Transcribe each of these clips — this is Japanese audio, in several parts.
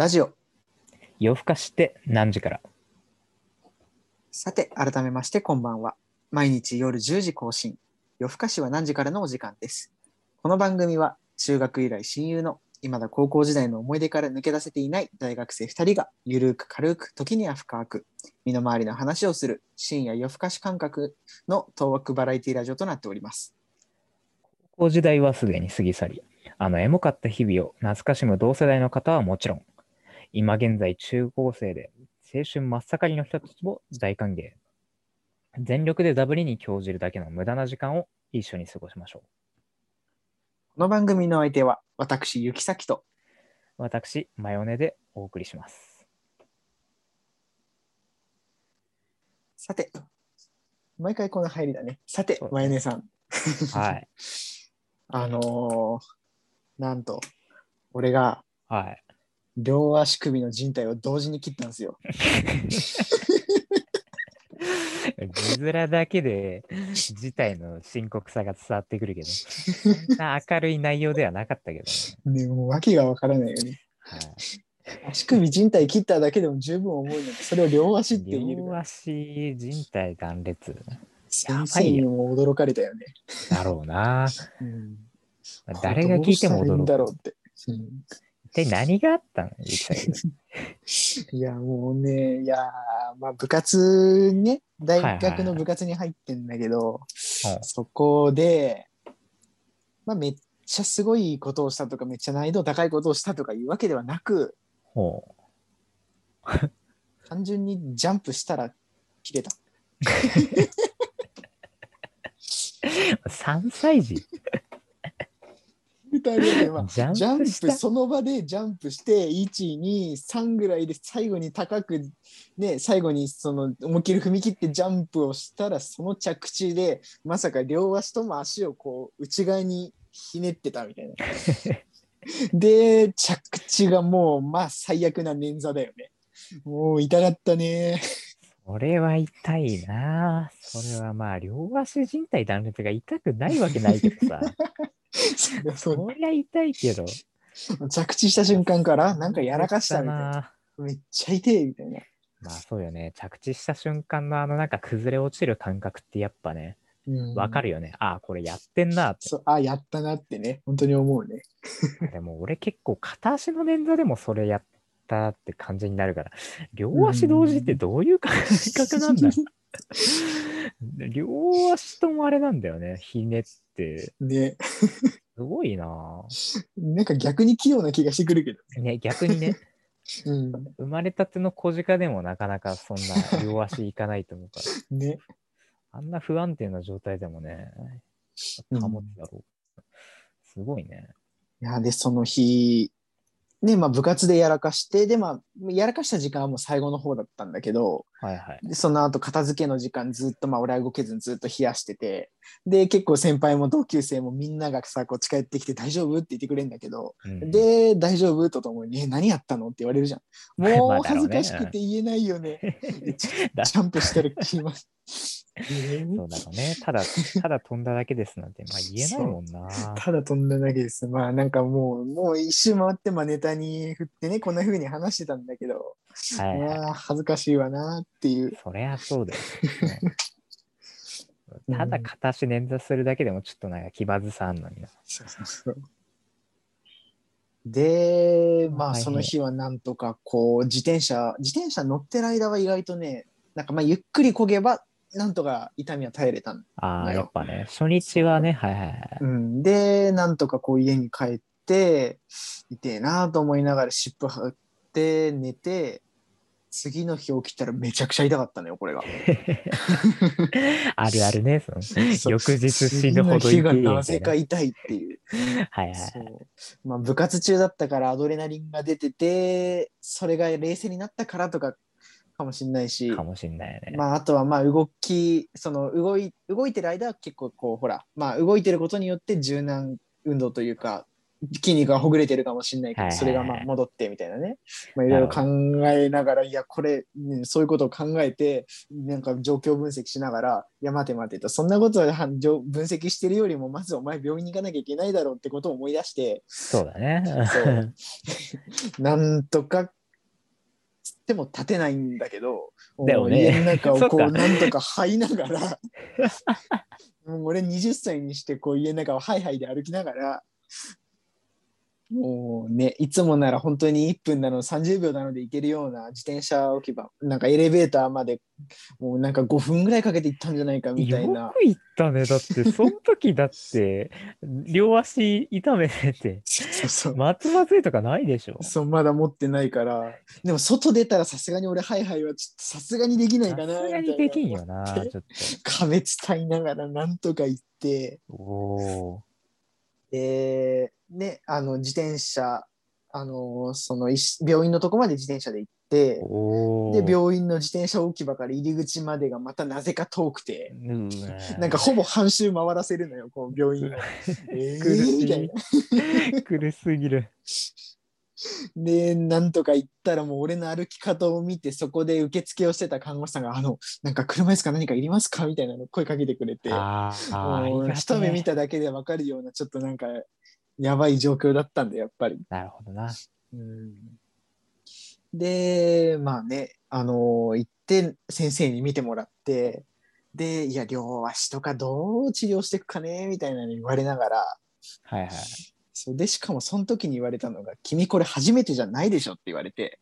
ラジオ。夜更かしって何時から？さて、改めましてこんばんは。毎日夜10時更新。夜更かしは何時からのお時間です。この番組は中学以来親友の今だ高校時代の思い出から抜け出せていない大学生2人がゆるく軽く時には深く身の回りの話をする深夜夜更かし感覚の当惑バラエティラジオとなっております。高校時代はすでに過ぎ去り、あのエモかった日々を懐かしむ同世代の方はもちろん、今現在中高生で青春真っ盛りの人たちも大歓迎。全力でダブリに興じるだけの無駄な時間を一緒に過ごしましょこの番組の相手は私、ゆきさきとう。私、マヨネでお送りします。さて、毎回この入りだね。さてそう、だねまゆねさん。はい。あのーなんと、俺がはい。両足首の靭帯を同時に切ったんですよ。字面だけで事態の深刻さが伝わってくるけど、そんな明るい内容ではなかったけどね。ね、もう訳がわからないよね。はい足首靭帯切っただけでも十分重いのに、それを両足って言える両。足人体断裂先生にも驚かれたよね。だろうな。うん誰が聞いても驚く。だろうって。うん一体何があったの？ゆきさんいや、もうね、いや、まあ部活ね、大学の部活に入ってんだけど、うんそこで、まあめっちゃすごいことをしたとか、めっちゃ難易度高いことをしたとかいうわけではなく、ほ 単純にジャンプしたら切れた。う。3歳児？二人で、まあ、ジャンプその場でジャンプして123ぐらいで最後に高くね最後にその思いっきり踏み切ってジャンプをしたらその着地でまさか両足とも足をこう内側にひねってたみたいな。で着地がもうまあ最悪な捻挫だよね。もう痛かったね。それは痛いな。それはまあ、両足人体断裂が痛くないわけないけどさ。そそりゃ痛いけど。う着地した瞬間からなんかやらかしたみたいな。な。めっちゃ痛いみたいな。まあそうよね。着地した瞬間のあのなんか崩れ落ちる感覚ってやっぱね、わかる。るよね。ああ、これやってんなって。そうあやったなってね本当に思うね。でも俺結構片足の捻挫でもそれやったって感じになるから、両足同時ってどういう感覚なんだ？両足ともあれなんだよね。ひねって。ねすごいななんか逆に器用な気がしてくるけど。ね、逆にね、うん。生まれたての小鹿でもなかなかそんな両足いかないと思うから、ね。あんな不安定な状態でもね、うん保つだろう。すごいね。いや、で、その日、ね、まあ部活でやらかして、で、まあ、やらかした時間はもう最後の方だったんだけど、はいはい。でその後片付けの時間ずっと、まあ俺は動けずにずっと冷やしてて、で、結構先輩も同級生もみんながさ、こう近寄ってきて大丈夫？って言ってくれるんだけど、うんで、大丈夫？とともに、え、何やったの？って言われるじゃん。ま もう恥ずかしくて言えないよね。で ジだャンプしてる気ます。えーそうだろうね。ただ、ただ飛んだだけですなんて、まあ言えないもんな。ただ飛んだだけです。まあなんかもう、もう一周回ってまあネタに振ってね、こんな風に話してたんだけど、はいはい。まあ恥ずかしいわなっていう。そりゃそうだよ、ね。ただ片足捻挫するだけでもちょっとなんか気まずさあんのにな。そうそうそうで、まあその日はなんとかこう自転車、自転車乗ってる間は意外とね、なんかまあゆっくり漕げば、なんとか痛みは耐えれたんああ、やっぱね、初日はね、はいはいはい。うん、で、なんとかこう家に帰って、痛えなと思いながら湿布貼って寝て、次の日起きたらめちゃくちゃ痛かったのよ、これが。あるあるね、その翌日死ぬほど痛いな。なぜか痛いっていう。はいはいまあ、部活中だったからアドレナリンが出てて、それが冷静になったからとかかもしれないしい。か、もしんないよね。まあ、あとはまあ動き、その動い動いてる間は結構こう、ほら、まあ、動いてることによって柔軟運動というか、筋肉がほぐれてるかもしれないけど、それがまあ戻ってみたいなね。まあ、いろいろ考えながら、いや、これ、ね、そういうことを考えて、なんか状況分析しながら、いや、待て待てと、そんなことをはんじょ分析してるよりも、まずお前病院に行かなきゃいけないだろうってことを思い出して、そうだね。そう なんとか、つっても立てないんだけど、だよね。家の中をこう、なんとか這いながら、もう俺20歳にして、こう家の中をハイハイで歩きながら、もうね、いつもなら本当に1分なの30秒なので行けるような自転車置き場、なんかエレベーターまでもうなんか5分ぐらいかけて行ったんじゃないかみたいよな。く言ったね。だって、その時だって、両足痛めてて、そうそう松葉杖とかないでしょ？そう、まだ持ってないから。でも外出たらさすがに俺ハイハイはちょっとさすがにできないさかなすがにできんよな、ちょっ壁伝いながらなんとか行って、と。おで、ね、あの自転車、あのその病院のとこまで自転車で行ってで、病院の自転車置き場から入り口までがまたなぜか遠くて、うわなんかほぼ半周回らせるのよ、こう病院を。え 苦しい。ーみたいな。苦しすぎる。で、なんとか行ったらもう俺の歩き方を見て、そこで受付をしてた看護師さんが、あの、なんか車椅子か何かいりますか？みたいなの声かけてくれて、一目見ただけでわかるような、ちょっとなんか、やばい状況だったんで、やっぱり。なるほどな。うん。で、まあね、あの行って先生に見てもらって、で、いや、両足とかどう治療していくかねみたいなの言われながら、はいはい。そうで、しかもその時に言われたのが、君これ初めてじゃないでしょって言われて、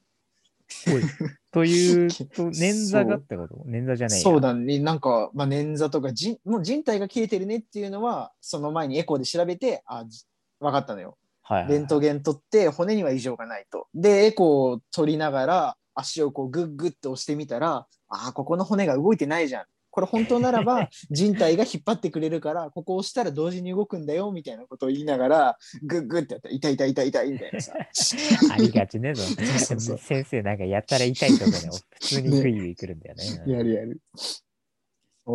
という と、捻挫がってこと？捻挫じゃないそうだね、なんか、まあ、捻挫とかじもう人体が切れてるねっていうのは、その前にエコーで調べて、あ、じ分かったのよ。はいはいレントゲン取って骨には異常がないと。で、エコーを取りながら足をこうグッグッと押してみたら、ああ、ここの骨が動いてないじゃん。これ本当ならば 人体が引っ張ってくれるから、ここを押したら同時に動くんだよみたいなことを言いながら、グッグッってやったら、痛い痛い痛い痛いみたいなさ。ありがちね、そ 先生なんかやったら痛いとこね、普通にグイグイ来るんだよね。やるやる。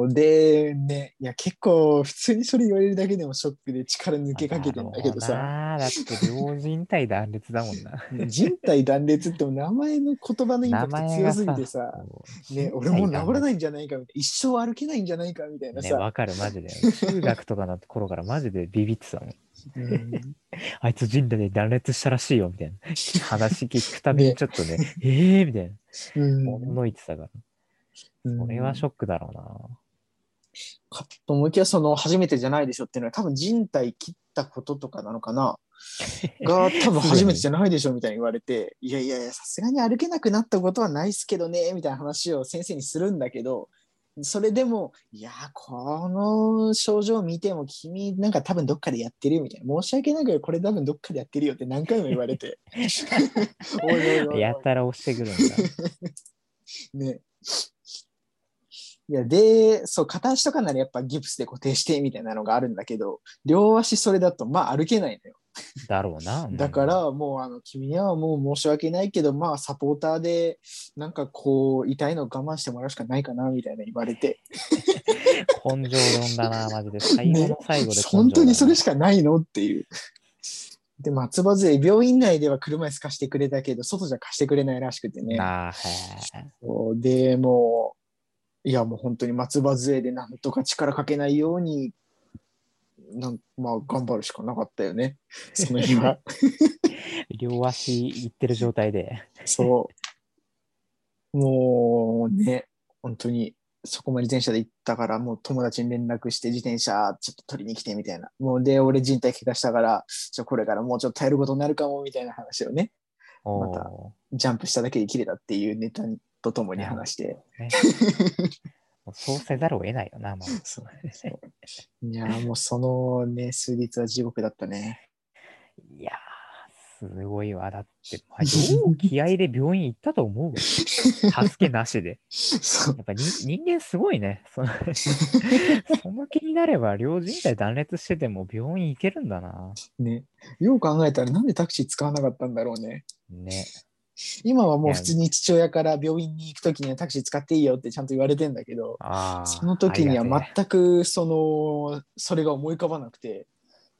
で、ね、いや、結構、普通にそれ言われるだけでもショックで力抜けかけてんだけどさ、なあだって両人体断裂だもんな。人体断裂っても名前の言葉のインパクト強すぎてさ、ね、俺もう治らないいんじゃないかみたいな、一生歩けないんじゃないかみたいなね、さ、わかる、マジで。中学とかの頃からマジでビビってたもん。うんあいつ人体で断裂したらしいよ、みたいな。話聞くたびにちょっとね、ええー、みたいな。うん驚いてたから。それはショックだろうな。かと思いきや、その初めてじゃないでしょっていうのは、多分人体切ったこととかなのかな？が多分初めてじゃないでしょみたいに言われて、いやいやいや、さすがに歩けなくなったことはないっすけどね、みたいな話を先生にするんだけど、それでも、いや、この症状を見ても、君、なんか多分どっかでやってるよみたいな。申し訳ないけど、これ多分どっかでやってるよって何回も言われて。やったら押してくるんだ。ね。いや、で、そう、片足とかならやっぱギプスで固定してみたいなのがあるんだけど、両足それだと、まあ歩けないのよ。だろうな。うんだか、ら、もう、あの、君にはもう申し訳ないけど、まあ、サポーターで、なんかこう、痛いの我慢してもらうしかないかな、みたいな言われて、根性論だな、マジで。最後の最後で根性だな、本当にそれしかないのっていう。で、松葉杖、病院内では車椅子貸してくれたけど、外じゃ貸してくれないらしくてね。なあ、でもういやもう本当に松葉杖でなんとか力かけないようになんまあ頑張るしかなかったよね。その日は。え 両足いってる状態で。そう。もうね本当にそこまで自転車で行ったからもう友達に連絡して自転車ちょっと取りに来てみたいな。もうで俺人体怪我したからじゃあこれからもうちょっと耐えることになるかもみたいな話をね。おまたージャンプしただけで切れたっていうネタとともに話してね もうそうせざるを得ないよな、まあ。そうそういやーもうそのね、数日は地獄だったね。いやー、すごいわ。だって、まあ、よう気合で病院行ったと思うわ。助けなしで。やっぱに人間すごいね。その その気になれば、両人体断裂してても病院行けるんだな。ね。よう考えたらなんでタクシー使わなかったんだろうね。ね。今はもう普通に父親から病院に行くときにはタクシー使っていいよってちゃんと言われてんだけど。その時には全くその、それが思い浮かばなくて、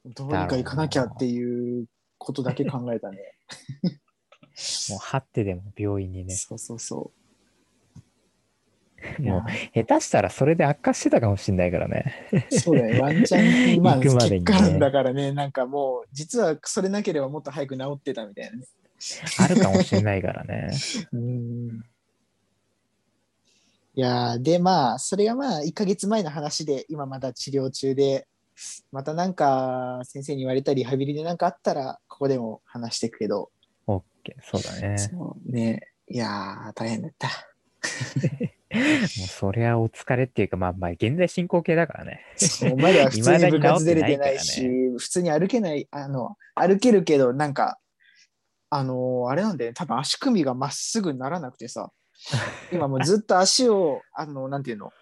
どうにか行かなきゃっていうことだけ考えたね。もう、張ってでも病院にね。そうそうそう。もう、下手したらそれで悪化してたかもしれないからね。そうだよね、ワンチャン、まあ、行くまでにだからね、なんかもう、実はそれなければもっと早く治ってたみたいなね。あるかもしれないからね。うんいやーでまあそれがまあ1ヶ月前の話で今まだ治療中でまたなんか先生に言われたりリハビリでなんかあったらここでも話していくけど、オッケー、そうだね。そうね。いやー大変だった。もうそりゃお疲れっていうか、まあまあ、現在進行形だからね。そうまだ普通に部活出れてない未しだに普通に歩けないあの歩けるけどなんかあのーあれなんだよね。多分足首がまっすぐにならなくてさ。今もうずっと足をあのなんていうの？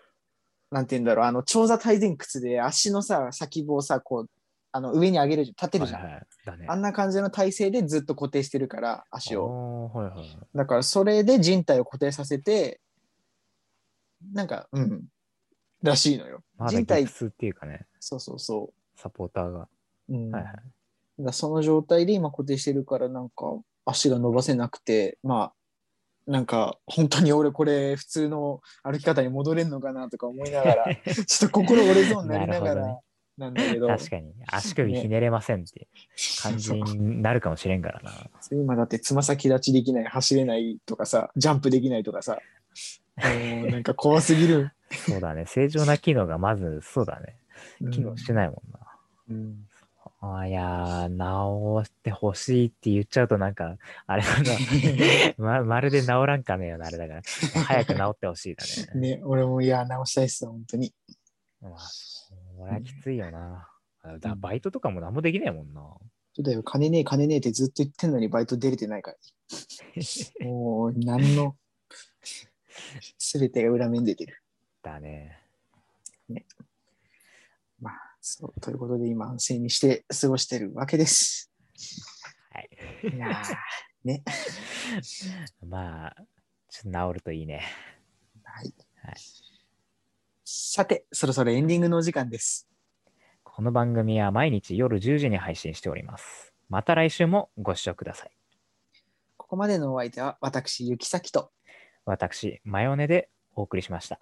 なんていうんだろうあの長座体前屈で足のさ先棒をさこうあの上に上げるじゃん立てるじゃん、はいはいだね。あんな感じの体勢でずっと固定してるから足をを。はいはいはい。だからそれで人体を固定させてなんかうんらしいのよまだ人体っていうかね、そうそうそサポーターが。う、うんはいはい。だその状態で今固定してるからなんか足が伸ばせなくてまあなんか本当に俺これ普通の歩き方に戻れんのかなとか思いながら ちょっと心折れそうになりながらなんだけど確かに、足首ひねれませんって感じになるかもしれんからな。今だってつま先立ちできない走れないとかさジャンプできないとかさもうなんか怖すぎる、そうだね。正常な機能がまず、そうだね。機能してないもんな。うんあーいやー、直してほしいって言っちゃうとなんか、あれだな。ままるで治らんかねえよな、あれだから。早く治ってほしいだね。ね俺もいや直したいっす本当にまあ、そりゃきついよな。あだバイトとかも何もできないもんな。そうだよ金ねえ金ねえってずっと言ってんのにバイト出れてないから もう何の 全てが裏面出てるだね。まあ、そう、ということで今、安静にして過ごしてるわけです。はい。いやー ね。まあ、ちょっと治るといいね。はい。はいさて、そろそろエンディングのお時間です。この番組は毎日夜10時に配信しております。また来週もご視聴ください。ここまでのお相手は、私、ゆきさきと、私、マヨネでお送りしました。